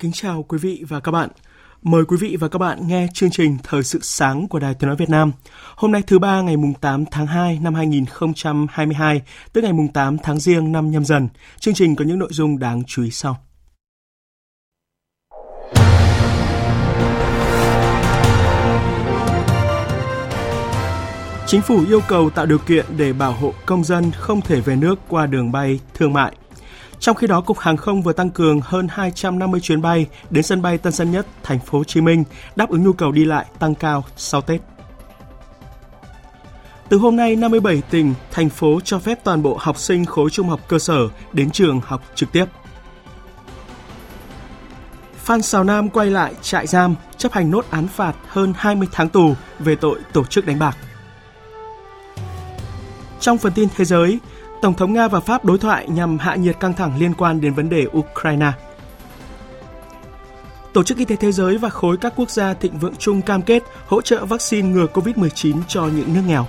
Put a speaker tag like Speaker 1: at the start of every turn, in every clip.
Speaker 1: Kính chào quý vị và các bạn. Mời quý vị và các bạn nghe chương trình Thời sự sáng của Đài Tiếng nói Việt Nam. Hôm nay thứ ba ngày mùng 8 tháng 2 năm 2022, tức ngày mùng 8 tháng Giêng năm nhâm dần. Chương trình có những nội dung đáng chú ý sau. Chính phủ yêu cầu tạo điều kiện để bảo hộ công dân không thể về nước qua đường bay thương mại. Trong khi đó, Cục Hàng không vừa tăng cường hơn 250 chuyến bay đến sân bay Tân Sơn Nhất, thành phố Hồ Chí Minh, đáp ứng nhu cầu đi lại tăng cao sau Tết. Từ hôm nay, 57 tỉnh, thành phố cho phép toàn bộ học sinh khối trung học cơ sở đến trường học trực tiếp. Phan Xào Nam quay lại trại giam, chấp hành nốt án phạt hơn 20 tháng tù về tội tổ chức đánh bạc. Trong phần tin thế giới, Tổng thống Nga và Pháp đối thoại nhằm hạ nhiệt căng thẳng liên quan đến vấn đề Ukraine. Tổ chức Y tế Thế giới và khối các quốc gia thịnh vượng chung cam kết hỗ trợ vaccine ngừa COVID-19 cho những nước nghèo.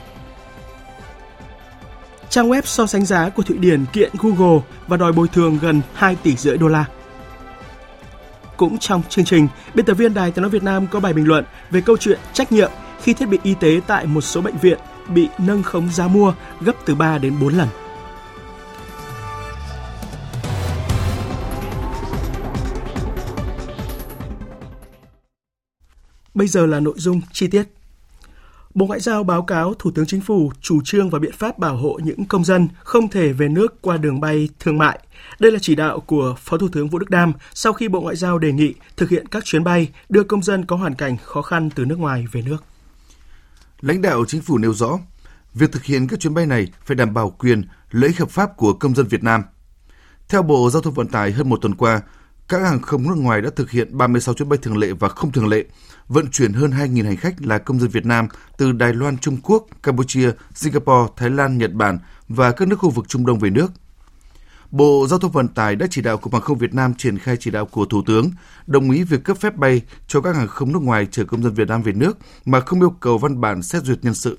Speaker 1: Trang web so sánh giá của Thụy Điển kiện Google và đòi bồi thường gần 2 tỷ rưỡi đô la. Cũng trong chương trình, biên tập viên Đài Tiếng nói Việt Nam có bài bình luận về câu chuyện trách nhiệm khi thiết bị y tế tại một số bệnh viện bị nâng khống giá mua gấp từ 3 đến 4 lần. Bây giờ là nội dung chi tiết. Bộ Ngoại giao báo cáo Thủ tướng Chính phủ chủ trương và biện pháp bảo hộ những công dân không thể về nước qua đường bay thương mại. Đây là chỉ đạo của Phó Thủ tướng Vũ Đức Đam sau khi Bộ Ngoại giao đề nghị thực hiện các chuyến bay đưa công dân có hoàn cảnh khó khăn từ nước ngoài về nước.
Speaker 2: Lãnh đạo chính phủ nêu rõ, việc thực hiện các chuyến bay này phải đảm bảo quyền, lợi ích hợp pháp của công dân Việt Nam. Theo Bộ Giao thông Vận tải hơn một tuần qua, các hàng không nước ngoài đã thực hiện 36 chuyến bay thường lệ và không thường lệ, vận chuyển hơn 2.000 hành khách là công dân Việt Nam từ Đài Loan, Trung Quốc, Campuchia, Singapore, Thái Lan, Nhật Bản và các nước khu vực Trung Đông về nước. Bộ Giao thông Vận tải đã chỉ đạo Cục Hàng không Việt Nam triển khai chỉ đạo của Thủ tướng, đồng ý việc cấp phép bay cho các hàng không nước ngoài chở công dân Việt Nam về nước mà không yêu cầu văn bản xét duyệt nhân sự.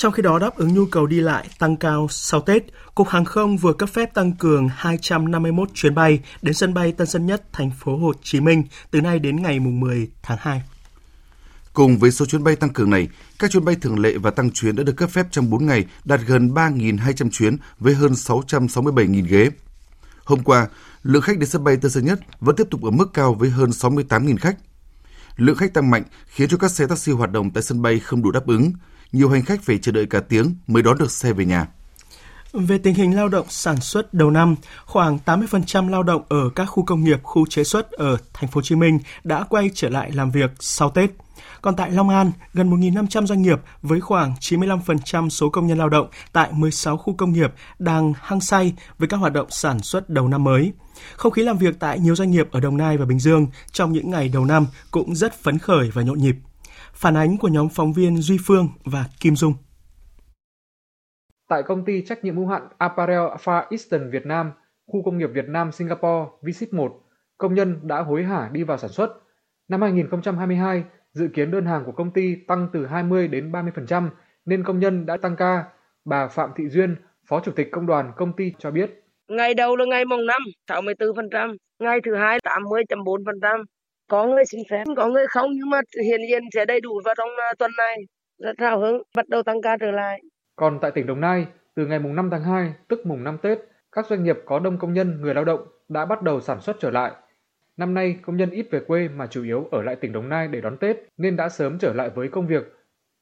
Speaker 1: Trong khi đó đáp ứng nhu cầu đi lại tăng cao sau Tết, Cục Hàng không vừa cấp phép tăng cường 251 chuyến bay đến sân bay Tân Sơn Nhất, thành phố Hồ Chí Minh từ nay đến ngày 10 tháng 2.
Speaker 2: Cùng với số chuyến bay tăng cường này, các chuyến bay thường lệ và tăng chuyến đã được cấp phép trong 4 ngày đạt gần 3.200 chuyến với hơn 667.000 ghế. Hôm qua, lượng khách đến sân bay Tân Sơn Nhất vẫn tiếp tục ở mức cao với hơn 68.000 khách. Lượng khách tăng mạnh khiến cho các xe taxi hoạt động tại sân bay không đủ đáp ứng, nhiều hành khách phải chờ đợi cả tiếng mới đón được xe về nhà.
Speaker 1: Về tình hình lao động sản xuất đầu năm, khoảng 80% lao động ở các khu công nghiệp, khu chế xuất ở thành phố Hồ Chí Minh đã quay trở lại làm việc sau Tết. Còn tại Long An, gần 1.500 doanh nghiệp với khoảng 95% số công nhân lao động tại 16 khu công nghiệp đang hăng say với các hoạt động sản xuất đầu năm mới. Không khí làm việc tại nhiều doanh nghiệp ở Đồng Nai và Bình Dương trong những ngày đầu năm cũng rất phấn khởi và nhộn nhịp. Phản ánh của nhóm phóng viên Duy Phương và Kim Dung.
Speaker 3: Tại công ty trách nhiệm hữu hạn Apparel Far Eastern Việt Nam, khu công nghiệp Việt Nam Singapore Visit 1, công nhân đã hối hả đi vào sản xuất. Năm 2022, dự kiến đơn hàng của công ty tăng từ 20 đến 30% nên công nhân đã tăng ca. Bà Phạm Thị Duyên, Phó Chủ tịch Công đoàn công ty cho biết.
Speaker 4: Ngày đầu là ngày mùng 5, 64%, ngày thứ hai 80.4%, có người xin phép, có người không, nhưng mà hiện nhiên sẽ đầy đủ vào trong à, tuần này. Rất hào hứng, bắt đầu tăng ca trở lại.
Speaker 3: Còn tại tỉnh Đồng Nai, từ ngày mùng 5 tháng 2 tức mùng 5 Tết, các doanh nghiệp có đông công nhân, người lao động đã bắt đầu sản xuất trở lại. Năm nay, công nhân ít về quê mà chủ yếu ở lại tỉnh Đồng Nai để đón Tết, nên đã sớm trở lại với công việc.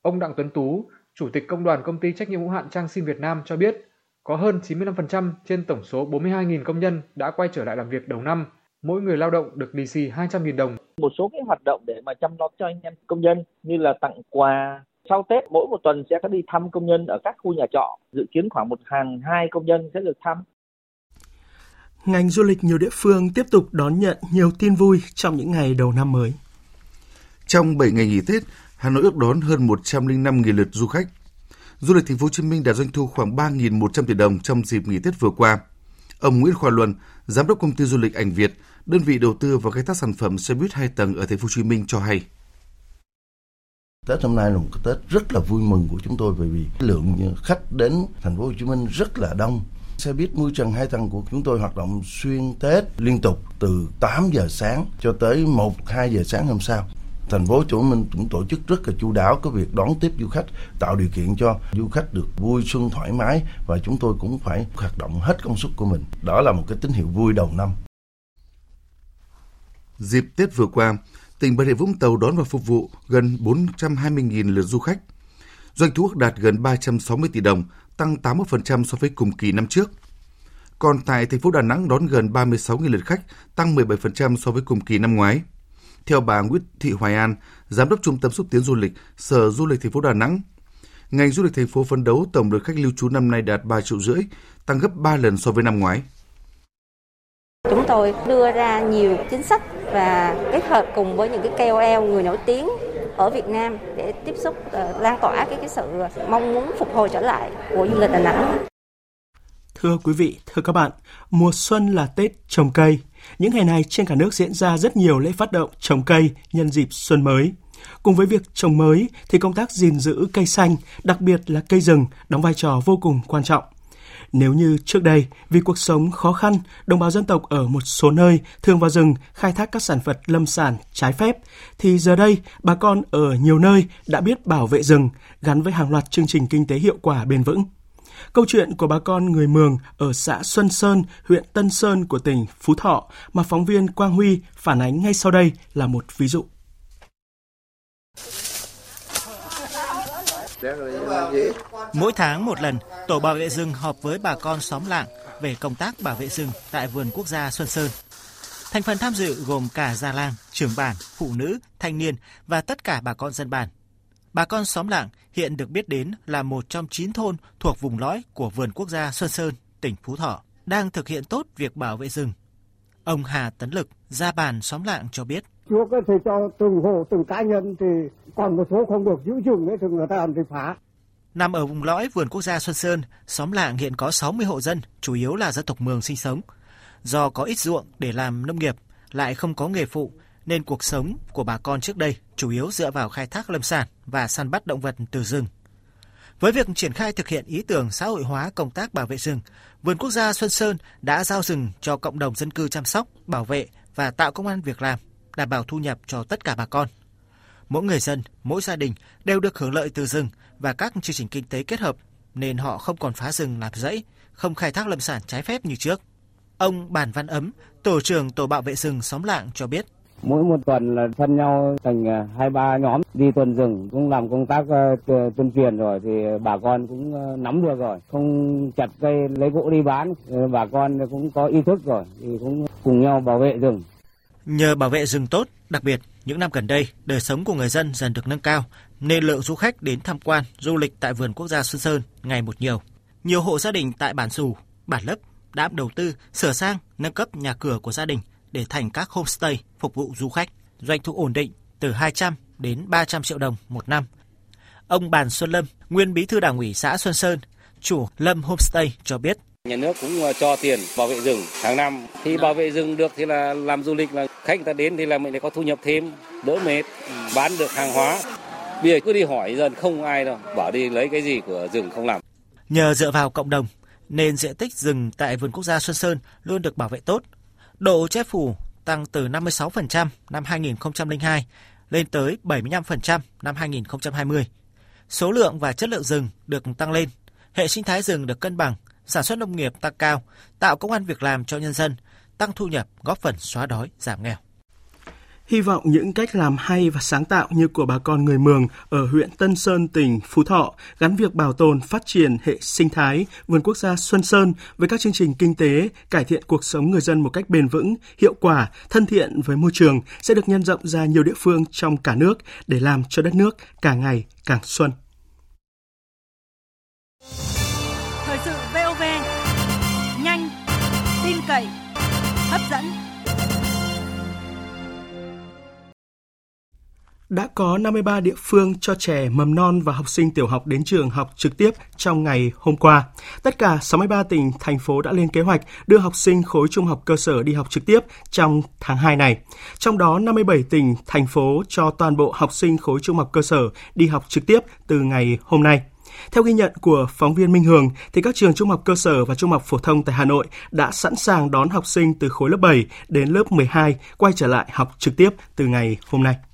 Speaker 3: Ông Đặng Tuấn Tú, chủ tịch công đoàn công ty trách nhiệm hữu hạn Trang Sinh Việt Nam cho biết, Có hơn 95% trên tổng số 42.000 công nhân đã quay trở lại làm việc đầu năm. Mỗi người lao động được lì xì 200.000 đồng.
Speaker 5: Một số cái hoạt động để mà chăm lo cho anh em công nhân như là tặng quà, sau Tết mỗi một tuần sẽ có đi thăm công nhân ở các khu nhà trọ, dự kiến khoảng một hàng hai công nhân sẽ được thăm.
Speaker 1: Ngành du lịch nhiều địa phương tiếp tục đón nhận nhiều tin vui trong những ngày đầu năm mới.
Speaker 2: Trong 7 ngày nghỉ Tết, Hà Nội ước đón hơn 105.000 lượt du khách. Du lịch thành phố Hồ Chí Minh đạt doanh thu khoảng 3.100 tỷ đồng trong dịp nghỉ Tết vừa qua. Ông Nguyễn Khoa Luân, giám đốc công ty du lịch Ảnh Việt, đơn vị đầu tư vào khai thác sản phẩm xe buýt hai tầng ở thành phố Hồ Chí Minh cho hay.
Speaker 6: Tết hôm nay là một cái Tết rất là vui mừng của chúng tôi bởi vì lượng khách đến thành phố Hồ Chí Minh rất là đông. Xe buýt mui trần hai tầng của chúng tôi hoạt động xuyên Tết liên tục từ 8 giờ sáng cho tới 1 2 giờ sáng hôm sau. Thành phố Hồ Chí Minh cũng tổ chức rất là chu đáo cái việc đón tiếp du khách, tạo điều kiện cho du khách được vui xuân thoải mái và chúng tôi cũng phải hoạt động hết công suất của mình. Đó là một cái tín hiệu vui đầu năm.
Speaker 2: Dịp Tết vừa qua, tỉnh Bà Rịa Vũng Tàu đón và phục vụ gần 420.000 lượt du khách. Doanh thu ước đạt gần 360 tỷ đồng, tăng 81% so với cùng kỳ năm trước. Còn tại thành phố Đà Nẵng đón gần 36.000 lượt khách, tăng 17% so với cùng kỳ năm ngoái. Theo bà Nguyễn Thị Hoài An, Giám đốc Trung tâm xúc tiến du lịch, Sở Du lịch thành phố Đà Nẵng, ngành du lịch thành phố phấn đấu tổng lượt khách lưu trú năm nay đạt 3 triệu rưỡi, tăng gấp 3 lần so với năm ngoái.
Speaker 7: Chúng tôi đưa ra nhiều chính sách và kết hợp cùng với những cái KOL người nổi tiếng ở Việt Nam để tiếp xúc uh, lan tỏa cái cái sự mong muốn phục hồi trở lại của du lịch Đà Nẵng.
Speaker 1: Thưa quý vị, thưa các bạn, mùa xuân là Tết trồng cây. Những ngày này trên cả nước diễn ra rất nhiều lễ phát động trồng cây nhân dịp xuân mới. Cùng với việc trồng mới thì công tác gìn giữ cây xanh, đặc biệt là cây rừng đóng vai trò vô cùng quan trọng. Nếu như trước đây, vì cuộc sống khó khăn, đồng bào dân tộc ở một số nơi thường vào rừng khai thác các sản vật lâm sản trái phép, thì giờ đây bà con ở nhiều nơi đã biết bảo vệ rừng gắn với hàng loạt chương trình kinh tế hiệu quả bền vững. Câu chuyện của bà con người Mường ở xã Xuân Sơn, huyện Tân Sơn của tỉnh Phú Thọ mà phóng viên Quang Huy phản ánh ngay sau đây là một ví dụ.
Speaker 8: Mỗi tháng một lần, Tổ bảo vệ rừng họp với bà con xóm lạng về công tác bảo vệ rừng tại vườn quốc gia Xuân Sơn. Thành phần tham dự gồm cả già làng, trưởng bản, phụ nữ, thanh niên và tất cả bà con dân bản. Bà con xóm lạng hiện được biết đến là một trong chín thôn thuộc vùng lõi của vườn quốc gia Xuân Sơn, tỉnh Phú Thọ, đang thực hiện tốt việc bảo vệ rừng. Ông Hà Tấn Lực, gia bàn xóm lạng cho biết.
Speaker 9: Trước thì cho từng hộ, từng cá nhân thì còn một số không được giữ rừng ấy thì người ta làm thì phá.
Speaker 8: Nằm ở vùng lõi vườn quốc gia Xuân Sơn, xóm lạng hiện có 60 hộ dân, chủ yếu là dân tộc Mường sinh sống. Do có ít ruộng để làm nông nghiệp, lại không có nghề phụ, nên cuộc sống của bà con trước đây chủ yếu dựa vào khai thác lâm sản và săn bắt động vật từ rừng. Với việc triển khai thực hiện ý tưởng xã hội hóa công tác bảo vệ rừng, Vườn Quốc gia Xuân Sơn đã giao rừng cho cộng đồng dân cư chăm sóc, bảo vệ và tạo công an việc làm, đảm bảo thu nhập cho tất cả bà con. Mỗi người dân, mỗi gia đình đều được hưởng lợi từ rừng và các chương trình kinh tế kết hợp, nên họ không còn phá rừng làm rẫy, không khai thác lâm sản trái phép như trước. Ông Bản Văn Ấm, tổ trưởng tổ bảo vệ rừng xóm lạng cho biết.
Speaker 9: Mỗi một tuần là phân nhau thành à, hai ba nhóm đi tuần rừng cũng làm công tác à, tuyên truyền rồi thì bà con cũng à, nắm được rồi không chặt cây lấy gỗ đi bán bà con cũng có ý thức rồi thì cũng cùng nhau bảo vệ rừng
Speaker 8: Nhờ bảo vệ rừng tốt, đặc biệt những năm gần đây, đời sống của người dân dần được nâng cao, nên lượng du khách đến tham quan, du lịch tại vườn quốc gia Xuân Sơn ngày một nhiều. Nhiều hộ gia đình tại bản Dù, bản Lấp đã đầu tư, sửa sang, nâng cấp nhà cửa của gia đình để thành các homestay phục vụ du khách, doanh thu ổn định từ 200 đến 300 triệu đồng một năm. Ông Bàn Xuân Lâm, nguyên bí thư đảng ủy xã Xuân Sơn, chủ Lâm Homestay cho biết
Speaker 10: Nhà nước cũng ờ, cho tiền bảo vệ rừng hàng năm. Thì bảo vệ rừng được thì là làm du lịch là khách người ta đến thì là mình lại có thu nhập thêm, đỡ mệt, bán được hàng hóa. Bây giờ cứ đi hỏi dần không ai đâu, bảo đi lấy cái gì của rừng không làm.
Speaker 8: Nhờ dựa vào cộng đồng nên diện tích rừng tại vườn quốc gia Xuân Sơn luôn được bảo vệ tốt. Độ che phủ tăng từ 56% năm 2002 lên tới 75% năm 2020. Số lượng và chất lượng rừng được tăng lên, hệ sinh thái rừng được cân bằng, sản xuất nông nghiệp tăng cao, tạo công an việc làm cho nhân dân, tăng thu nhập, góp phần xóa đói, giảm nghèo.
Speaker 1: Hy vọng những cách làm hay và sáng tạo như của bà con người Mường ở huyện Tân Sơn, tỉnh Phú Thọ gắn việc bảo tồn, phát triển hệ sinh thái, vườn quốc gia Xuân Sơn với các chương trình kinh tế, cải thiện cuộc sống người dân một cách bền vững, hiệu quả, thân thiện với môi trường sẽ được nhân rộng ra nhiều địa phương trong cả nước để làm cho đất nước càng ngày càng xuân.
Speaker 11: Thời sự VOV, nhanh, tin cậy, hấp dẫn.
Speaker 1: Đã có 53 địa phương cho trẻ mầm non và học sinh tiểu học đến trường học trực tiếp trong ngày hôm qua. Tất cả 63 tỉnh, thành phố đã lên kế hoạch đưa học sinh khối trung học cơ sở đi học trực tiếp trong tháng 2 này. Trong đó, 57 tỉnh, thành phố cho toàn bộ học sinh khối trung học cơ sở đi học trực tiếp từ ngày hôm nay. Theo ghi nhận của phóng viên Minh Hường, thì các trường trung học cơ sở và trung học phổ thông tại Hà Nội đã sẵn sàng đón học sinh từ khối lớp 7 đến lớp 12 quay trở lại học trực tiếp từ ngày hôm nay.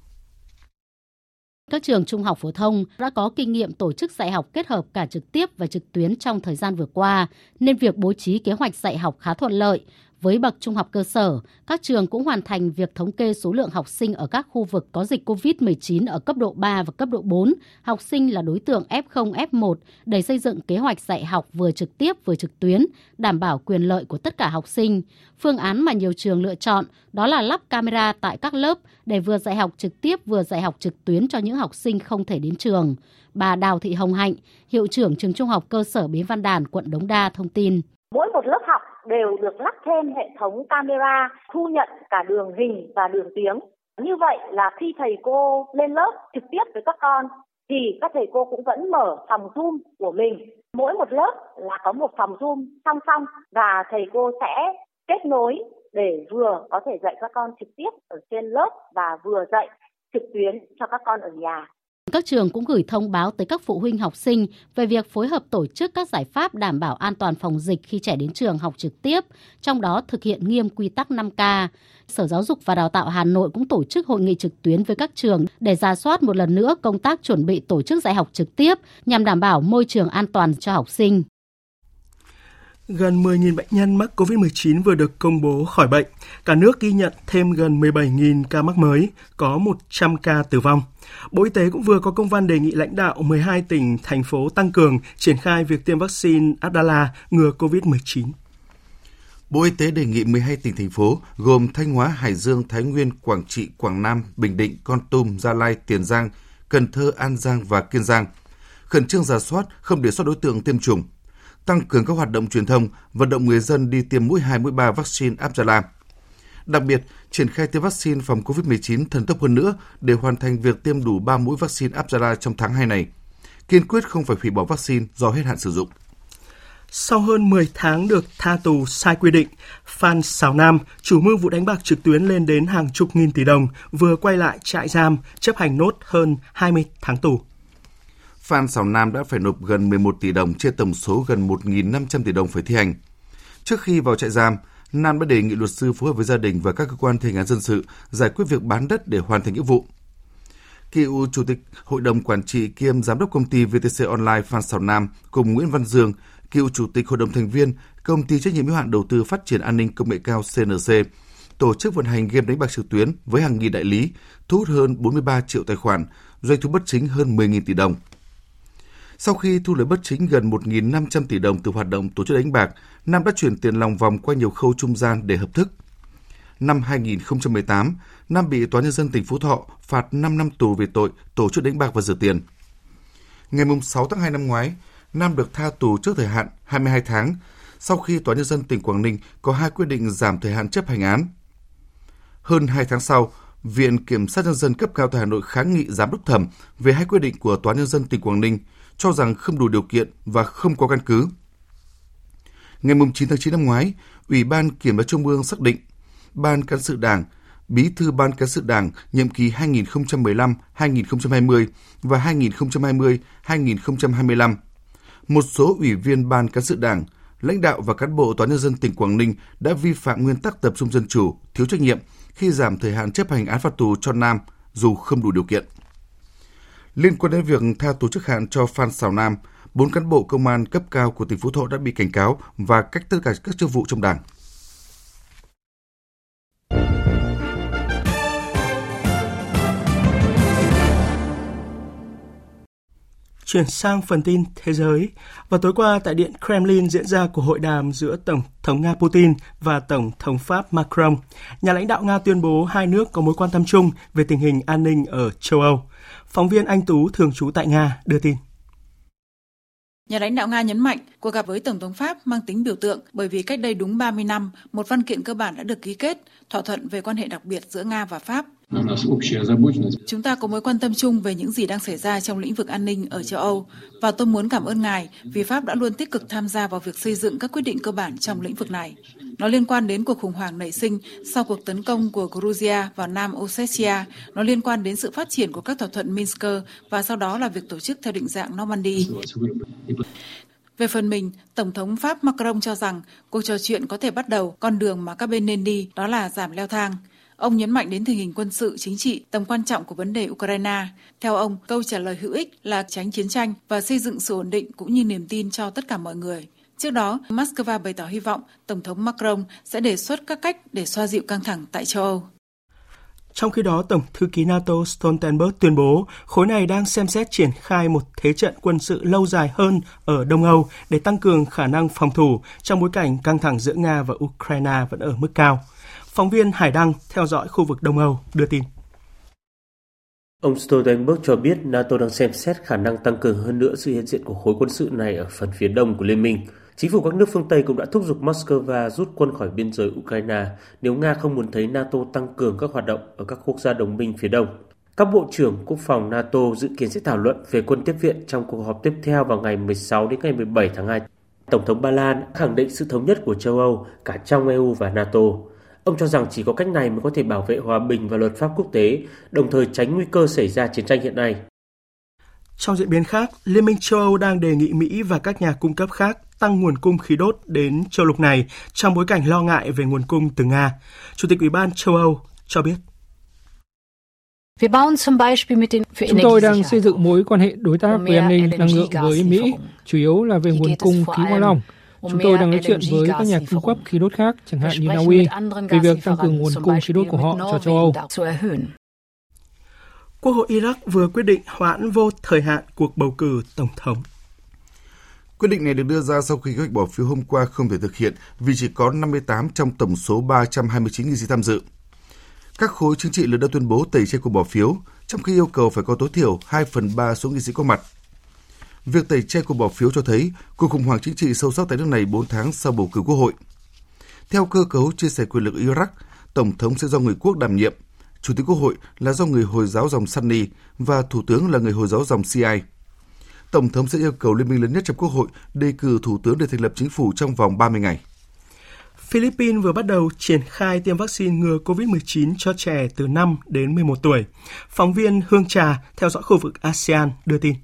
Speaker 12: Các trường trung học phổ thông đã có kinh nghiệm tổ chức dạy học kết hợp cả trực tiếp và trực tuyến trong thời gian vừa qua, nên việc bố trí kế hoạch dạy học khá thuận lợi, với bậc trung học cơ sở, các trường cũng hoàn thành việc thống kê số lượng học sinh ở các khu vực có dịch COVID-19 ở cấp độ 3 và cấp độ 4, học sinh là đối tượng F0, F1 để xây dựng kế hoạch dạy học vừa trực tiếp vừa trực tuyến, đảm bảo quyền lợi của tất cả học sinh. Phương án mà nhiều trường lựa chọn đó là lắp camera tại các lớp để vừa dạy học trực tiếp vừa dạy học trực tuyến cho những học sinh không thể đến trường. Bà Đào Thị Hồng Hạnh, hiệu trưởng trường trung học cơ sở Bến Văn Đàn, quận Đống Đa thông tin.
Speaker 13: Mỗi một lớp học đều được lắp thêm hệ thống camera thu nhận cả đường hình và đường tiếng. Như vậy là khi thầy cô lên lớp trực tiếp với các con, thì các thầy cô cũng vẫn mở phòng Zoom của mình. Mỗi một lớp là có một phòng Zoom song song và thầy cô sẽ kết nối để vừa có thể dạy các con trực tiếp ở trên lớp và vừa dạy trực tuyến cho các con ở nhà.
Speaker 12: Các trường cũng gửi thông báo tới các phụ huynh học sinh về việc phối hợp tổ chức các giải pháp đảm bảo an toàn phòng dịch khi trẻ đến trường học trực tiếp, trong đó thực hiện nghiêm quy tắc 5K. Sở Giáo dục và Đào tạo Hà Nội cũng tổ chức hội nghị trực tuyến với các trường để ra soát một lần nữa công tác chuẩn bị tổ chức dạy học trực tiếp nhằm đảm bảo môi trường an toàn cho học sinh.
Speaker 1: Gần 10.000 bệnh nhân mắc COVID-19 vừa được công bố khỏi bệnh. Cả nước ghi nhận thêm gần 17.000 ca mắc mới, có 100 ca tử vong. Bộ Y tế cũng vừa có công văn đề nghị lãnh đạo 12 tỉnh, thành phố tăng cường triển khai việc tiêm vaccine Abdala ngừa COVID-19.
Speaker 2: Bộ Y tế đề nghị 12 tỉnh thành phố gồm Thanh Hóa, Hải Dương, Thái Nguyên, Quảng Trị, Quảng Nam, Bình Định, Con Tum, Gia Lai, Tiền Giang, Cần Thơ, An Giang và Kiên Giang khẩn trương giả soát không để sót đối tượng tiêm chủng, tăng cường các hoạt động truyền thông, vận động người dân đi tiêm mũi 2 mũi 3 vaccine Abdala. Đặc biệt, triển khai tiêm vaccine phòng COVID-19 thần tốc hơn nữa để hoàn thành việc tiêm đủ 3 mũi vaccine Abdala trong tháng 2 này. Kiên quyết không phải hủy bỏ vaccine do hết hạn sử dụng.
Speaker 1: Sau hơn 10 tháng được tha tù sai quy định, Phan Sào Nam, chủ mưu vụ đánh bạc trực tuyến lên đến hàng chục nghìn tỷ đồng, vừa quay lại trại giam chấp hành nốt hơn 20 tháng tù.
Speaker 2: Phan Sào Nam đã phải nộp gần 11 tỷ đồng trên tổng số gần 1.500 tỷ đồng phải thi hành. Trước khi vào trại giam, Nam đã đề nghị luật sư phối hợp với gia đình và các cơ quan thi hành án dân sự giải quyết việc bán đất để hoàn thành nghĩa vụ. Cựu Chủ tịch Hội đồng Quản trị kiêm Giám đốc công ty VTC Online Phan Sào Nam cùng Nguyễn Văn Dương, cựu Chủ tịch Hội đồng thành viên Công ty trách nhiệm hữu hạn đầu tư phát triển an ninh công nghệ cao CNC, tổ chức vận hành game đánh bạc trực tuyến với hàng nghìn đại lý, thu hút hơn 43 triệu tài khoản, doanh thu bất chính hơn 10.000 tỷ đồng. Sau khi thu lợi bất chính gần 1.500 tỷ đồng từ hoạt động tổ chức đánh bạc, Nam đã chuyển tiền lòng vòng qua nhiều khâu trung gian để hợp thức. Năm 2018, Nam bị Tòa Nhân dân tỉnh Phú Thọ phạt 5 năm tù về tội tổ chức đánh bạc và rửa tiền. Ngày 6 tháng 2 năm ngoái, Nam được tha tù trước thời hạn 22 tháng sau khi Tòa Nhân dân tỉnh Quảng Ninh có hai quyết định giảm thời hạn chấp hành án. Hơn 2 tháng sau, Viện Kiểm sát Nhân dân cấp cao tại Hà Nội kháng nghị giám đốc thẩm về hai quyết định của Tòa Nhân dân tỉnh Quảng Ninh cho rằng không đủ điều kiện và không có căn cứ. Ngày 9 tháng 9 năm ngoái, Ủy ban Kiểm tra Trung ương xác định Ban Cán sự Đảng, Bí thư Ban Cán sự Đảng nhiệm kỳ 2015-2020 và 2020-2025. Một số ủy viên Ban Cán sự Đảng, lãnh đạo và cán bộ Tòa nhân dân tỉnh Quảng Ninh đã vi phạm nguyên tắc tập trung dân chủ, thiếu trách nhiệm khi giảm thời hạn chấp hành án phạt tù cho Nam dù không đủ điều kiện. Liên quan đến việc tha tù chức hạn cho Phan Xào Nam, bốn cán bộ công an cấp cao của tỉnh Phú Thọ đã bị cảnh cáo và cách tất cả các chức vụ trong đảng.
Speaker 1: Chuyển sang phần tin thế giới, vào tối qua tại Điện Kremlin diễn ra cuộc hội đàm giữa Tổng thống Nga Putin và Tổng thống Pháp Macron. Nhà lãnh đạo Nga tuyên bố hai nước có mối quan tâm chung về tình hình an ninh ở châu Âu. Phóng viên Anh Tú thường trú tại Nga đưa tin.
Speaker 14: Nhà lãnh đạo Nga nhấn mạnh cuộc gặp với Tổng thống Pháp mang tính biểu tượng bởi vì cách đây đúng 30 năm, một văn kiện cơ bản đã được ký kết, thỏa thuận về quan hệ đặc biệt giữa Nga và Pháp. Chúng ta có mối quan tâm chung về những gì đang xảy ra trong lĩnh vực an ninh ở châu Âu và tôi muốn cảm ơn ngài vì Pháp đã luôn tích cực tham gia vào việc xây dựng các quyết định cơ bản trong lĩnh vực này. Nó liên quan đến cuộc khủng hoảng nảy sinh sau cuộc tấn công của Georgia vào Nam Ossetia. Nó liên quan đến sự phát triển của các thỏa thuận Minsk và sau đó là việc tổ chức theo định dạng Normandy. Về phần mình, Tổng thống Pháp Macron cho rằng cuộc trò chuyện có thể bắt đầu con đường mà các bên nên đi, đó là giảm leo thang. Ông nhấn mạnh đến tình hình quân sự, chính trị, tầm quan trọng của vấn đề Ukraine. Theo ông, câu trả lời hữu ích là tránh chiến tranh và xây dựng sự ổn định cũng như niềm tin cho tất cả mọi người. Trước đó, Moscow bày tỏ hy vọng Tổng thống Macron sẽ đề xuất các cách để xoa dịu căng thẳng tại châu Âu.
Speaker 1: Trong khi đó, Tổng thư ký NATO Stoltenberg tuyên bố khối này đang xem xét triển khai một thế trận quân sự lâu dài hơn ở Đông Âu để tăng cường khả năng phòng thủ trong bối cảnh căng thẳng giữa Nga và Ukraine vẫn ở mức cao. Phóng viên Hải Đăng theo dõi khu vực Đông Âu đưa tin.
Speaker 15: Ông Stoltenberg cho biết NATO đang xem xét khả năng tăng cường hơn nữa sự hiện diện của khối quân sự này ở phần phía đông của Liên minh. Chính phủ các nước phương Tây cũng đã thúc giục Moscow rút quân khỏi biên giới Ukraine nếu Nga không muốn thấy NATO tăng cường các hoạt động ở các quốc gia đồng minh phía đông. Các bộ trưởng quốc phòng NATO dự kiến sẽ thảo luận về quân tiếp viện trong cuộc họp tiếp theo vào ngày 16 đến ngày 17 tháng 2. Tổng thống Ba Lan khẳng định sự thống nhất của châu Âu cả trong EU và NATO. Ông cho rằng chỉ có cách này mới có thể bảo vệ hòa bình và luật pháp quốc tế, đồng thời tránh nguy cơ xảy ra chiến tranh hiện nay.
Speaker 1: Trong diễn biến khác, Liên minh châu Âu đang đề nghị Mỹ và các nhà cung cấp khác tăng nguồn cung khí đốt đến châu lục này trong bối cảnh lo ngại về nguồn cung từ Nga. Chủ tịch Ủy ban châu Âu cho biết.
Speaker 16: Chúng tôi đang xây dựng mối quan hệ đối tác về an ninh năng lượng với Mỹ, chủ yếu là về nguồn cung khí hóa lỏng Chúng tôi đang nói chuyện với các nhà cung cấp khí đốt khác, chẳng hạn như Na Uy, về việc tăng cường nguồn cung khí đốt của họ cho châu Âu.
Speaker 1: Quốc hội Iraq vừa quyết định hoãn vô thời hạn cuộc bầu cử tổng thống.
Speaker 2: Quyết định này được đưa ra sau khi kế hoạch bỏ phiếu hôm qua không thể thực hiện vì chỉ có 58 trong tổng số 329 nghị sĩ tham dự. Các khối chính trị lớn đã tuyên bố tẩy chay cuộc bỏ phiếu, trong khi yêu cầu phải có tối thiểu 2 phần 3 số nghị sĩ có mặt Việc tẩy chay cuộc bỏ phiếu cho thấy cuộc khủng hoảng chính trị sâu sắc tại nước này 4 tháng sau bầu cử quốc hội. Theo cơ cấu chia sẻ quyền lực Iraq, Tổng thống sẽ do người quốc đảm nhiệm, Chủ tịch Quốc hội là do người Hồi giáo dòng Sunni và Thủ tướng là người Hồi giáo dòng Shia. Tổng thống sẽ yêu cầu liên minh lớn nhất trong Quốc hội đề cử Thủ tướng để thành lập chính phủ trong vòng 30 ngày.
Speaker 1: Philippines vừa bắt đầu triển khai tiêm vaccine ngừa COVID-19 cho trẻ từ 5 đến 11 tuổi. Phóng viên Hương Trà theo dõi khu vực ASEAN đưa tin.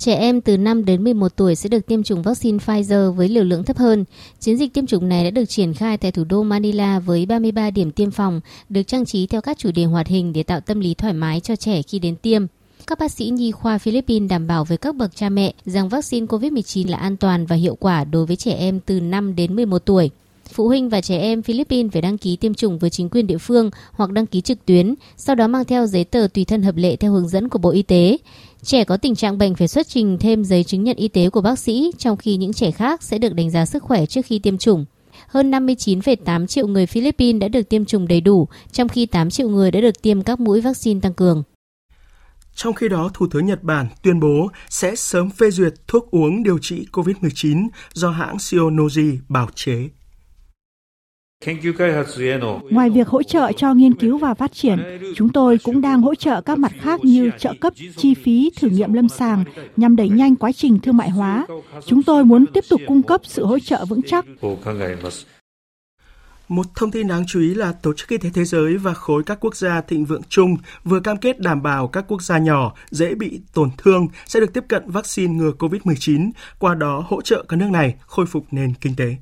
Speaker 17: Trẻ em từ 5 đến 11 tuổi sẽ được tiêm chủng vaccine Pfizer với liều lượng thấp hơn. Chiến dịch tiêm chủng này đã được triển khai tại thủ đô Manila với 33 điểm tiêm phòng, được trang trí theo các chủ đề hoạt hình để tạo tâm lý thoải mái cho trẻ khi đến tiêm. Các bác sĩ nhi khoa Philippines đảm bảo với các bậc cha mẹ rằng vaccine COVID-19 là an toàn và hiệu quả đối với trẻ em từ 5 đến 11 tuổi. Phụ huynh và trẻ em Philippines phải đăng ký tiêm chủng với chính quyền địa phương hoặc đăng ký trực tuyến, sau đó mang theo giấy tờ tùy thân hợp lệ theo hướng dẫn của Bộ Y tế. Trẻ có tình trạng bệnh phải xuất trình thêm giấy chứng nhận y tế của bác sĩ, trong khi những trẻ khác sẽ được đánh giá sức khỏe trước khi tiêm chủng. Hơn 59,8 triệu người Philippines đã được tiêm chủng đầy đủ, trong khi 8 triệu người đã được tiêm các mũi vaccine tăng cường.
Speaker 1: Trong khi đó, Thủ tướng Nhật Bản tuyên bố sẽ sớm phê duyệt thuốc uống điều trị COVID-19 do hãng Shionogi bào chế.
Speaker 18: Ngoài việc hỗ trợ cho nghiên cứu và phát triển, chúng tôi cũng đang hỗ trợ các mặt khác như trợ cấp chi phí thử nghiệm lâm sàng nhằm đẩy nhanh quá trình thương mại hóa. Chúng tôi muốn tiếp tục cung cấp sự hỗ trợ vững chắc.
Speaker 1: Một thông tin đáng chú ý là Tổ chức Y tế Thế giới và khối các quốc gia thịnh vượng chung vừa cam kết đảm bảo các quốc gia nhỏ dễ bị tổn thương sẽ được tiếp cận vaccine ngừa COVID-19, qua đó hỗ trợ các nước này khôi phục nền kinh tế.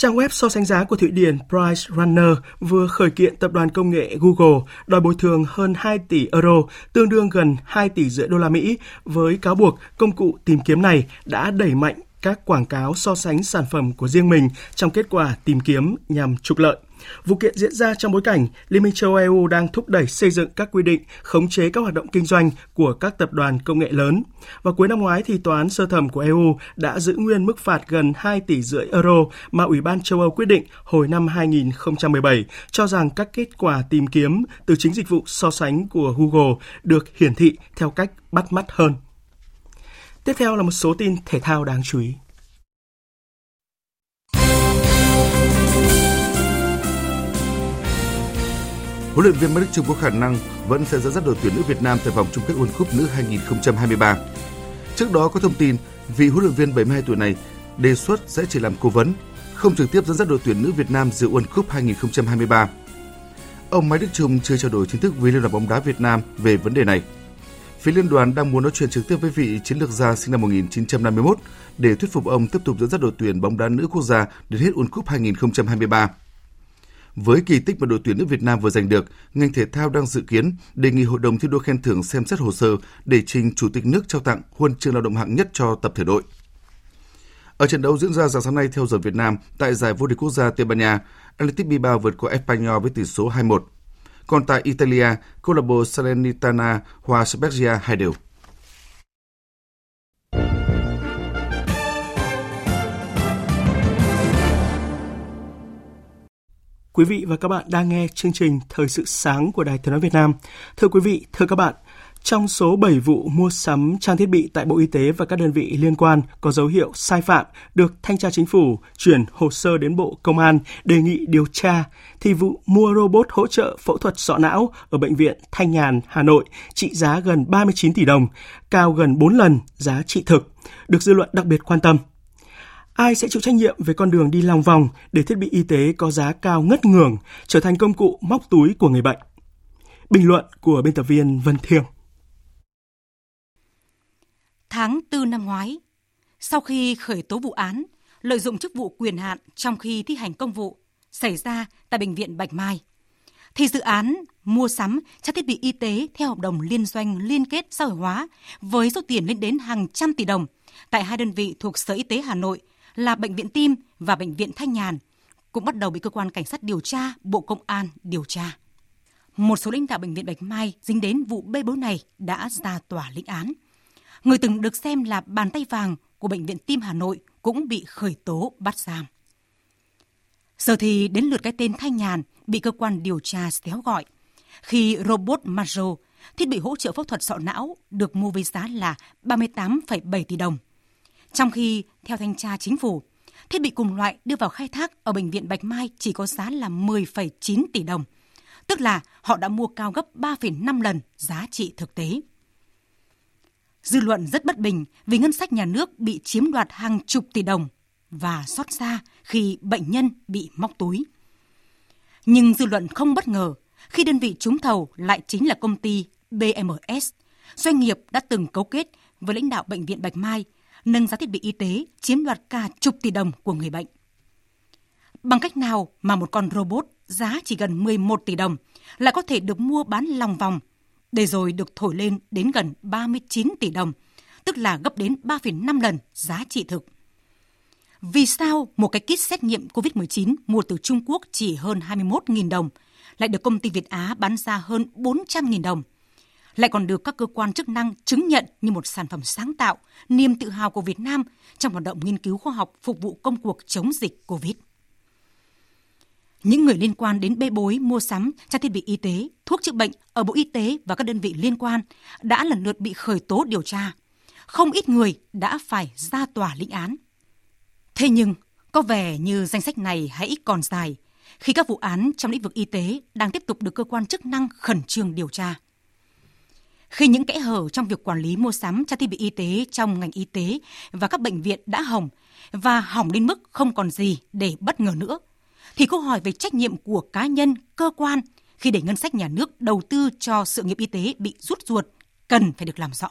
Speaker 1: Trang web so sánh giá của Thụy Điển Price Runner vừa khởi kiện tập đoàn công nghệ Google đòi bồi thường hơn 2 tỷ euro, tương đương gần 2 tỷ rưỡi đô la Mỹ với cáo buộc công cụ tìm kiếm này đã đẩy mạnh các quảng cáo so sánh sản phẩm của riêng mình trong kết quả tìm kiếm nhằm trục lợi. Vụ kiện diễn ra trong bối cảnh Liên minh châu EU đang thúc đẩy xây dựng các quy định khống chế các hoạt động kinh doanh của các tập đoàn công nghệ lớn. Và cuối năm ngoái thì tòa án sơ thẩm của EU đã giữ nguyên mức phạt gần 2 tỷ rưỡi euro mà Ủy ban châu Âu quyết định hồi năm 2017 cho rằng các kết quả tìm kiếm từ chính dịch vụ so sánh của Google được hiển thị theo cách bắt mắt hơn. Tiếp theo là một số tin thể thao đáng chú ý.
Speaker 2: Huấn luyện viên Mai Đức Chung có khả năng vẫn sẽ dẫn dắt đội tuyển nữ Việt Nam tại vòng chung kết World Cup nữ 2023. Trước đó có thông tin vị huấn luyện viên 72 tuổi này đề xuất sẽ chỉ làm cố vấn, không trực tiếp dẫn dắt đội tuyển nữ Việt Nam dự World Cup 2023. Ông Mai Đức Chung chưa trao đổi chính thức với Liên đoàn bóng đá Việt Nam về vấn đề này. Phía liên đoàn đang muốn nói chuyện trực tiếp với vị chiến lược gia sinh năm 1951 để thuyết phục ông tiếp tục dẫn dắt đội tuyển bóng đá nữ quốc gia đến hết World Cup 2023. Với kỳ tích mà đội tuyển nước Việt Nam vừa giành được, ngành thể thao đang dự kiến đề nghị Hội đồng thi đua khen thưởng xem xét hồ sơ để trình Chủ tịch nước trao tặng huân chương lao động hạng nhất cho tập thể đội. Ở trận đấu diễn ra dạng sáng nay theo giờ Việt Nam tại giải vô địch quốc gia Tây Ban Nha, Athletic Bilbao vượt qua Espanyol với tỷ số 2-1. Còn tại Italia, câu lạc bộ Salernitana hòa Spezia hai đều.
Speaker 1: Quý vị và các bạn đang nghe chương trình Thời sự sáng của Đài Tiếng nói Việt Nam. Thưa quý vị, thưa các bạn, trong số 7 vụ mua sắm trang thiết bị tại Bộ Y tế và các đơn vị liên quan có dấu hiệu sai phạm được Thanh tra Chính phủ chuyển hồ sơ đến Bộ Công an đề nghị điều tra, thì vụ mua robot hỗ trợ phẫu thuật sọ não ở Bệnh viện Thanh Nhàn, Hà Nội trị giá gần 39 tỷ đồng, cao gần 4 lần giá trị thực, được dư luận đặc biệt quan tâm. Ai sẽ chịu trách nhiệm về con đường đi lòng vòng để thiết bị y tế có giá cao ngất ngường trở thành công cụ móc túi của người bệnh? Bình luận của biên tập viên Vân Thiêng.
Speaker 19: Tháng 4 năm ngoái, sau khi khởi tố vụ án lợi dụng chức vụ quyền hạn trong khi thi hành công vụ xảy ra tại bệnh viện Bạch Mai, thì dự án mua sắm trang thiết bị y tế theo hợp đồng liên doanh liên kết xã hội hóa với số tiền lên đến hàng trăm tỷ đồng tại hai đơn vị thuộc Sở Y tế Hà Nội là Bệnh viện Tim và Bệnh viện Thanh Nhàn cũng bắt đầu bị cơ quan cảnh sát điều tra Bộ Công an điều tra. Một số lãnh đạo bệnh viện Bạch Mai dính đến vụ bê bối này đã ra tòa lĩnh án. Người từng được xem là bàn tay vàng của Bệnh viện Tim Hà Nội cũng bị khởi tố bắt giam. Giờ thì đến lượt cái tên Thanh Nhàn bị cơ quan điều tra xéo gọi. Khi robot Majo, thiết bị hỗ trợ phẫu thuật sọ não được mua với giá là 38,7 tỷ đồng – trong khi, theo thanh tra chính phủ, thiết bị cùng loại đưa vào khai thác ở Bệnh viện Bạch Mai chỉ có giá là 10,9 tỷ đồng, tức là họ đã mua cao gấp 3,5 lần giá trị thực tế. Dư luận rất bất bình vì ngân sách nhà nước bị chiếm đoạt hàng chục tỷ đồng và xót xa khi bệnh nhân bị móc túi. Nhưng dư luận không bất ngờ khi đơn vị trúng thầu lại chính là công ty BMS, doanh nghiệp đã từng cấu kết với lãnh đạo Bệnh viện Bạch Mai – nâng giá thiết bị y tế, chiếm đoạt cả chục tỷ đồng của người bệnh. Bằng cách nào mà một con robot giá chỉ gần 11 tỷ đồng lại có thể được mua bán lòng vòng, để rồi được thổi lên đến gần 39 tỷ đồng, tức là gấp đến 3,5 lần giá trị thực. Vì sao một cái kit xét nghiệm COVID-19 mua từ Trung Quốc chỉ hơn 21.000 đồng, lại được công ty Việt Á bán ra hơn 400.000 đồng? Lại còn được các cơ quan chức năng chứng nhận như một sản phẩm sáng tạo, niềm tự hào của Việt Nam trong hoạt động nghiên cứu khoa học phục vụ công cuộc chống dịch COVID. Những người liên quan đến bê bối mua sắm trang thiết bị y tế, thuốc chữa bệnh ở Bộ Y tế và các đơn vị liên quan đã lần lượt bị khởi tố điều tra. Không ít người đã phải ra tòa lĩnh án. Thế nhưng, có vẻ như danh sách này hãy còn dài khi các vụ án trong lĩnh vực y tế đang tiếp tục được cơ quan chức năng khẩn trương điều tra. Khi những kẽ hở trong việc quản lý mua sắm trang thiết bị y tế trong ngành y tế và các bệnh viện đã hỏng và hỏng đến mức không còn gì để bất ngờ nữa, thì câu hỏi về trách nhiệm của cá nhân, cơ quan khi để ngân sách nhà nước đầu tư cho sự nghiệp y tế bị rút ruột cần phải được làm rõ.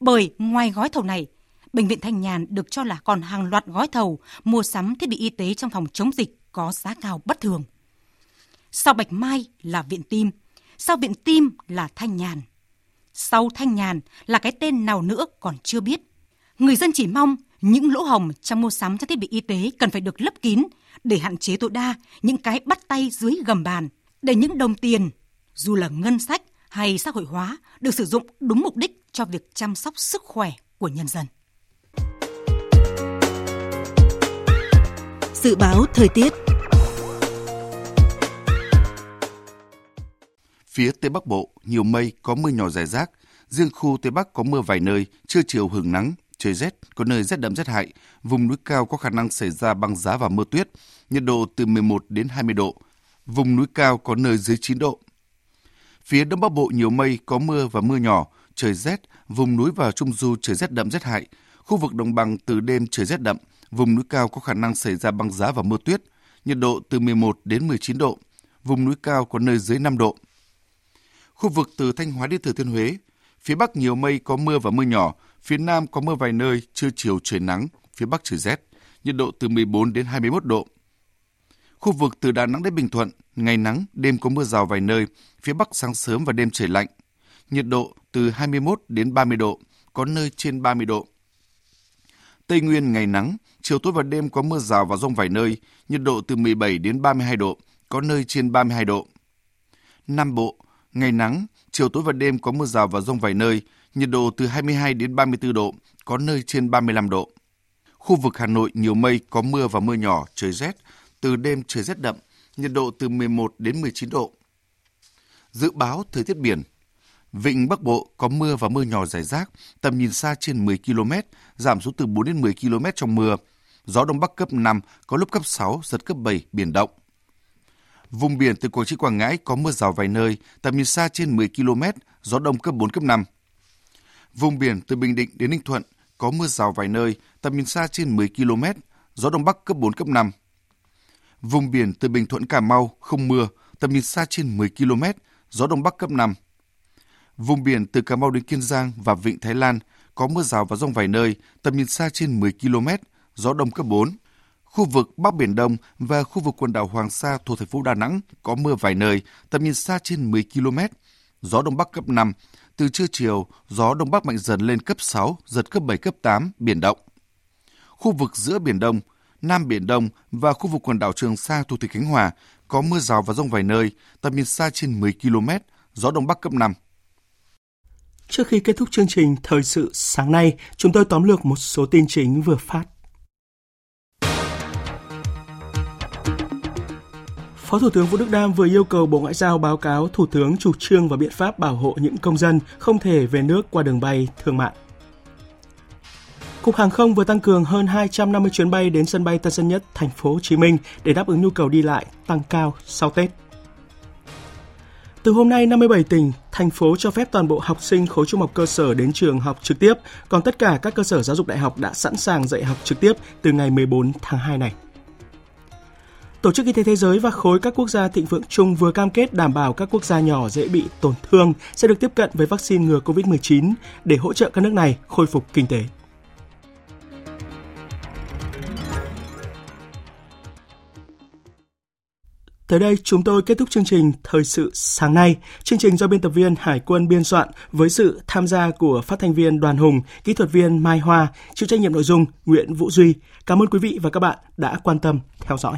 Speaker 19: Bởi ngoài gói thầu này, Bệnh viện Thanh Nhàn được cho là còn hàng loạt gói thầu mua sắm thiết bị y tế trong phòng chống dịch có giá cao bất thường. Sau Bạch Mai là Viện Tim, sau Viện Tim là Thanh Nhàn sau Thanh Nhàn là cái tên nào nữa còn chưa biết. Người dân chỉ mong những lỗ hồng trong mua sắm trang thiết bị y tế cần phải được lấp kín để hạn chế tối đa những cái bắt tay dưới gầm bàn, để những đồng tiền, dù là ngân sách hay xã hội hóa, được sử dụng đúng mục đích cho việc chăm sóc sức khỏe của nhân dân.
Speaker 20: Dự báo thời tiết
Speaker 2: Phía Tây Bắc Bộ, nhiều mây, có mưa nhỏ rải rác. Riêng khu Tây Bắc có mưa vài nơi, trưa chiều hưởng nắng, trời rét, có nơi rét đậm rét hại. Vùng núi cao có khả năng xảy ra băng giá và mưa tuyết, nhiệt độ từ 11 đến 20 độ. Vùng núi cao có nơi dưới 9 độ. Phía Đông Bắc Bộ nhiều mây, có mưa và mưa nhỏ, trời rét, vùng núi và trung du trời rét đậm rét hại. Khu vực đồng bằng từ đêm trời rét đậm, vùng núi cao có khả năng xảy ra băng giá và mưa tuyết, nhiệt độ từ 11 đến 19 độ. Vùng núi cao có nơi dưới 5 độ. Khu vực từ Thanh Hóa đến Thừa Thiên Huế, phía Bắc nhiều mây có mưa và mưa nhỏ, phía Nam có mưa vài nơi, trưa chiều trời nắng, phía Bắc trời rét, nhiệt độ từ 14 đến 21 độ. Khu vực từ Đà Nẵng đến Bình Thuận, ngày nắng, đêm có mưa rào vài nơi, phía Bắc sáng sớm và đêm trời lạnh, nhiệt độ từ 21 đến 30 độ, có nơi trên 30 độ. Tây Nguyên ngày nắng, chiều tối và đêm có mưa rào và rông vài nơi, nhiệt độ từ 17 đến 32 độ, có nơi trên 32 độ. Nam Bộ, ngày nắng, chiều tối và đêm có mưa rào và rông vài nơi, nhiệt độ từ 22 đến 34 độ, có nơi trên 35 độ. Khu vực Hà Nội nhiều mây, có mưa và mưa nhỏ, trời rét, từ đêm trời rét đậm, nhiệt độ từ 11 đến 19 độ. Dự báo thời tiết biển Vịnh Bắc Bộ có mưa và mưa nhỏ rải rác, tầm nhìn xa trên 10 km, giảm xuống từ 4 đến 10 km trong mưa. Gió Đông Bắc cấp 5, có lúc cấp 6, giật cấp 7, biển động. Vùng biển từ Quảng Trị Quảng Ngãi có mưa rào vài nơi, tầm nhìn xa trên 10 km, gió đông cấp 4, cấp 5. Vùng biển từ Bình Định đến Ninh Thuận có mưa rào vài nơi, tầm nhìn xa trên 10 km, gió đông bắc cấp 4, cấp 5. Vùng biển từ Bình Thuận Cà Mau không mưa, tầm nhìn xa trên 10 km, gió đông bắc cấp 5. Vùng biển từ Cà Mau đến Kiên Giang và Vịnh Thái Lan có mưa rào và rông vài nơi, tầm nhìn xa trên 10 km, gió đông cấp 4. Khu vực Bắc Biển Đông và khu vực quần đảo Hoàng Sa thuộc thành phố Đà Nẵng có mưa vài nơi, tầm nhìn xa trên 10 km, gió Đông Bắc cấp 5. Từ trưa chiều, gió Đông Bắc mạnh dần lên cấp 6, giật cấp 7, cấp 8, biển động. Khu vực giữa Biển Đông, Nam Biển Đông và khu vực quần đảo Trường Sa thuộc tỉnh Khánh Hòa có mưa rào và rông vài nơi, tầm nhìn xa trên 10 km, gió Đông Bắc cấp 5.
Speaker 1: Trước khi kết thúc chương trình Thời sự sáng nay, chúng tôi tóm lược một số tin chính vừa phát. Phó Thủ tướng Vũ Đức Đam vừa yêu cầu Bộ Ngoại giao báo cáo Thủ tướng chủ trương và biện pháp bảo hộ những công dân không thể về nước qua đường bay thương mại. Cục Hàng không vừa tăng cường hơn 250 chuyến bay đến sân bay Tân Sơn Nhất, thành phố Hồ Chí Minh để đáp ứng nhu cầu đi lại tăng cao sau Tết. Từ hôm nay, 57 tỉnh, thành phố cho phép toàn bộ học sinh khối trung học cơ sở đến trường học trực tiếp, còn tất cả các cơ sở giáo dục đại học đã sẵn sàng dạy học trực tiếp từ ngày 14 tháng 2 này. Tổ chức Y tế Thế giới và khối các quốc gia thịnh vượng chung vừa cam kết đảm bảo các quốc gia nhỏ dễ bị tổn thương sẽ được tiếp cận với vaccine ngừa COVID-19 để hỗ trợ các nước này khôi phục kinh tế. Tới đây chúng tôi kết thúc chương trình Thời sự sáng nay. Chương trình do biên tập viên Hải quân biên soạn với sự tham gia của phát thanh viên Đoàn Hùng, kỹ thuật viên Mai Hoa, chịu trách nhiệm nội dung Nguyễn Vũ Duy. Cảm ơn quý vị và các bạn đã quan tâm theo dõi.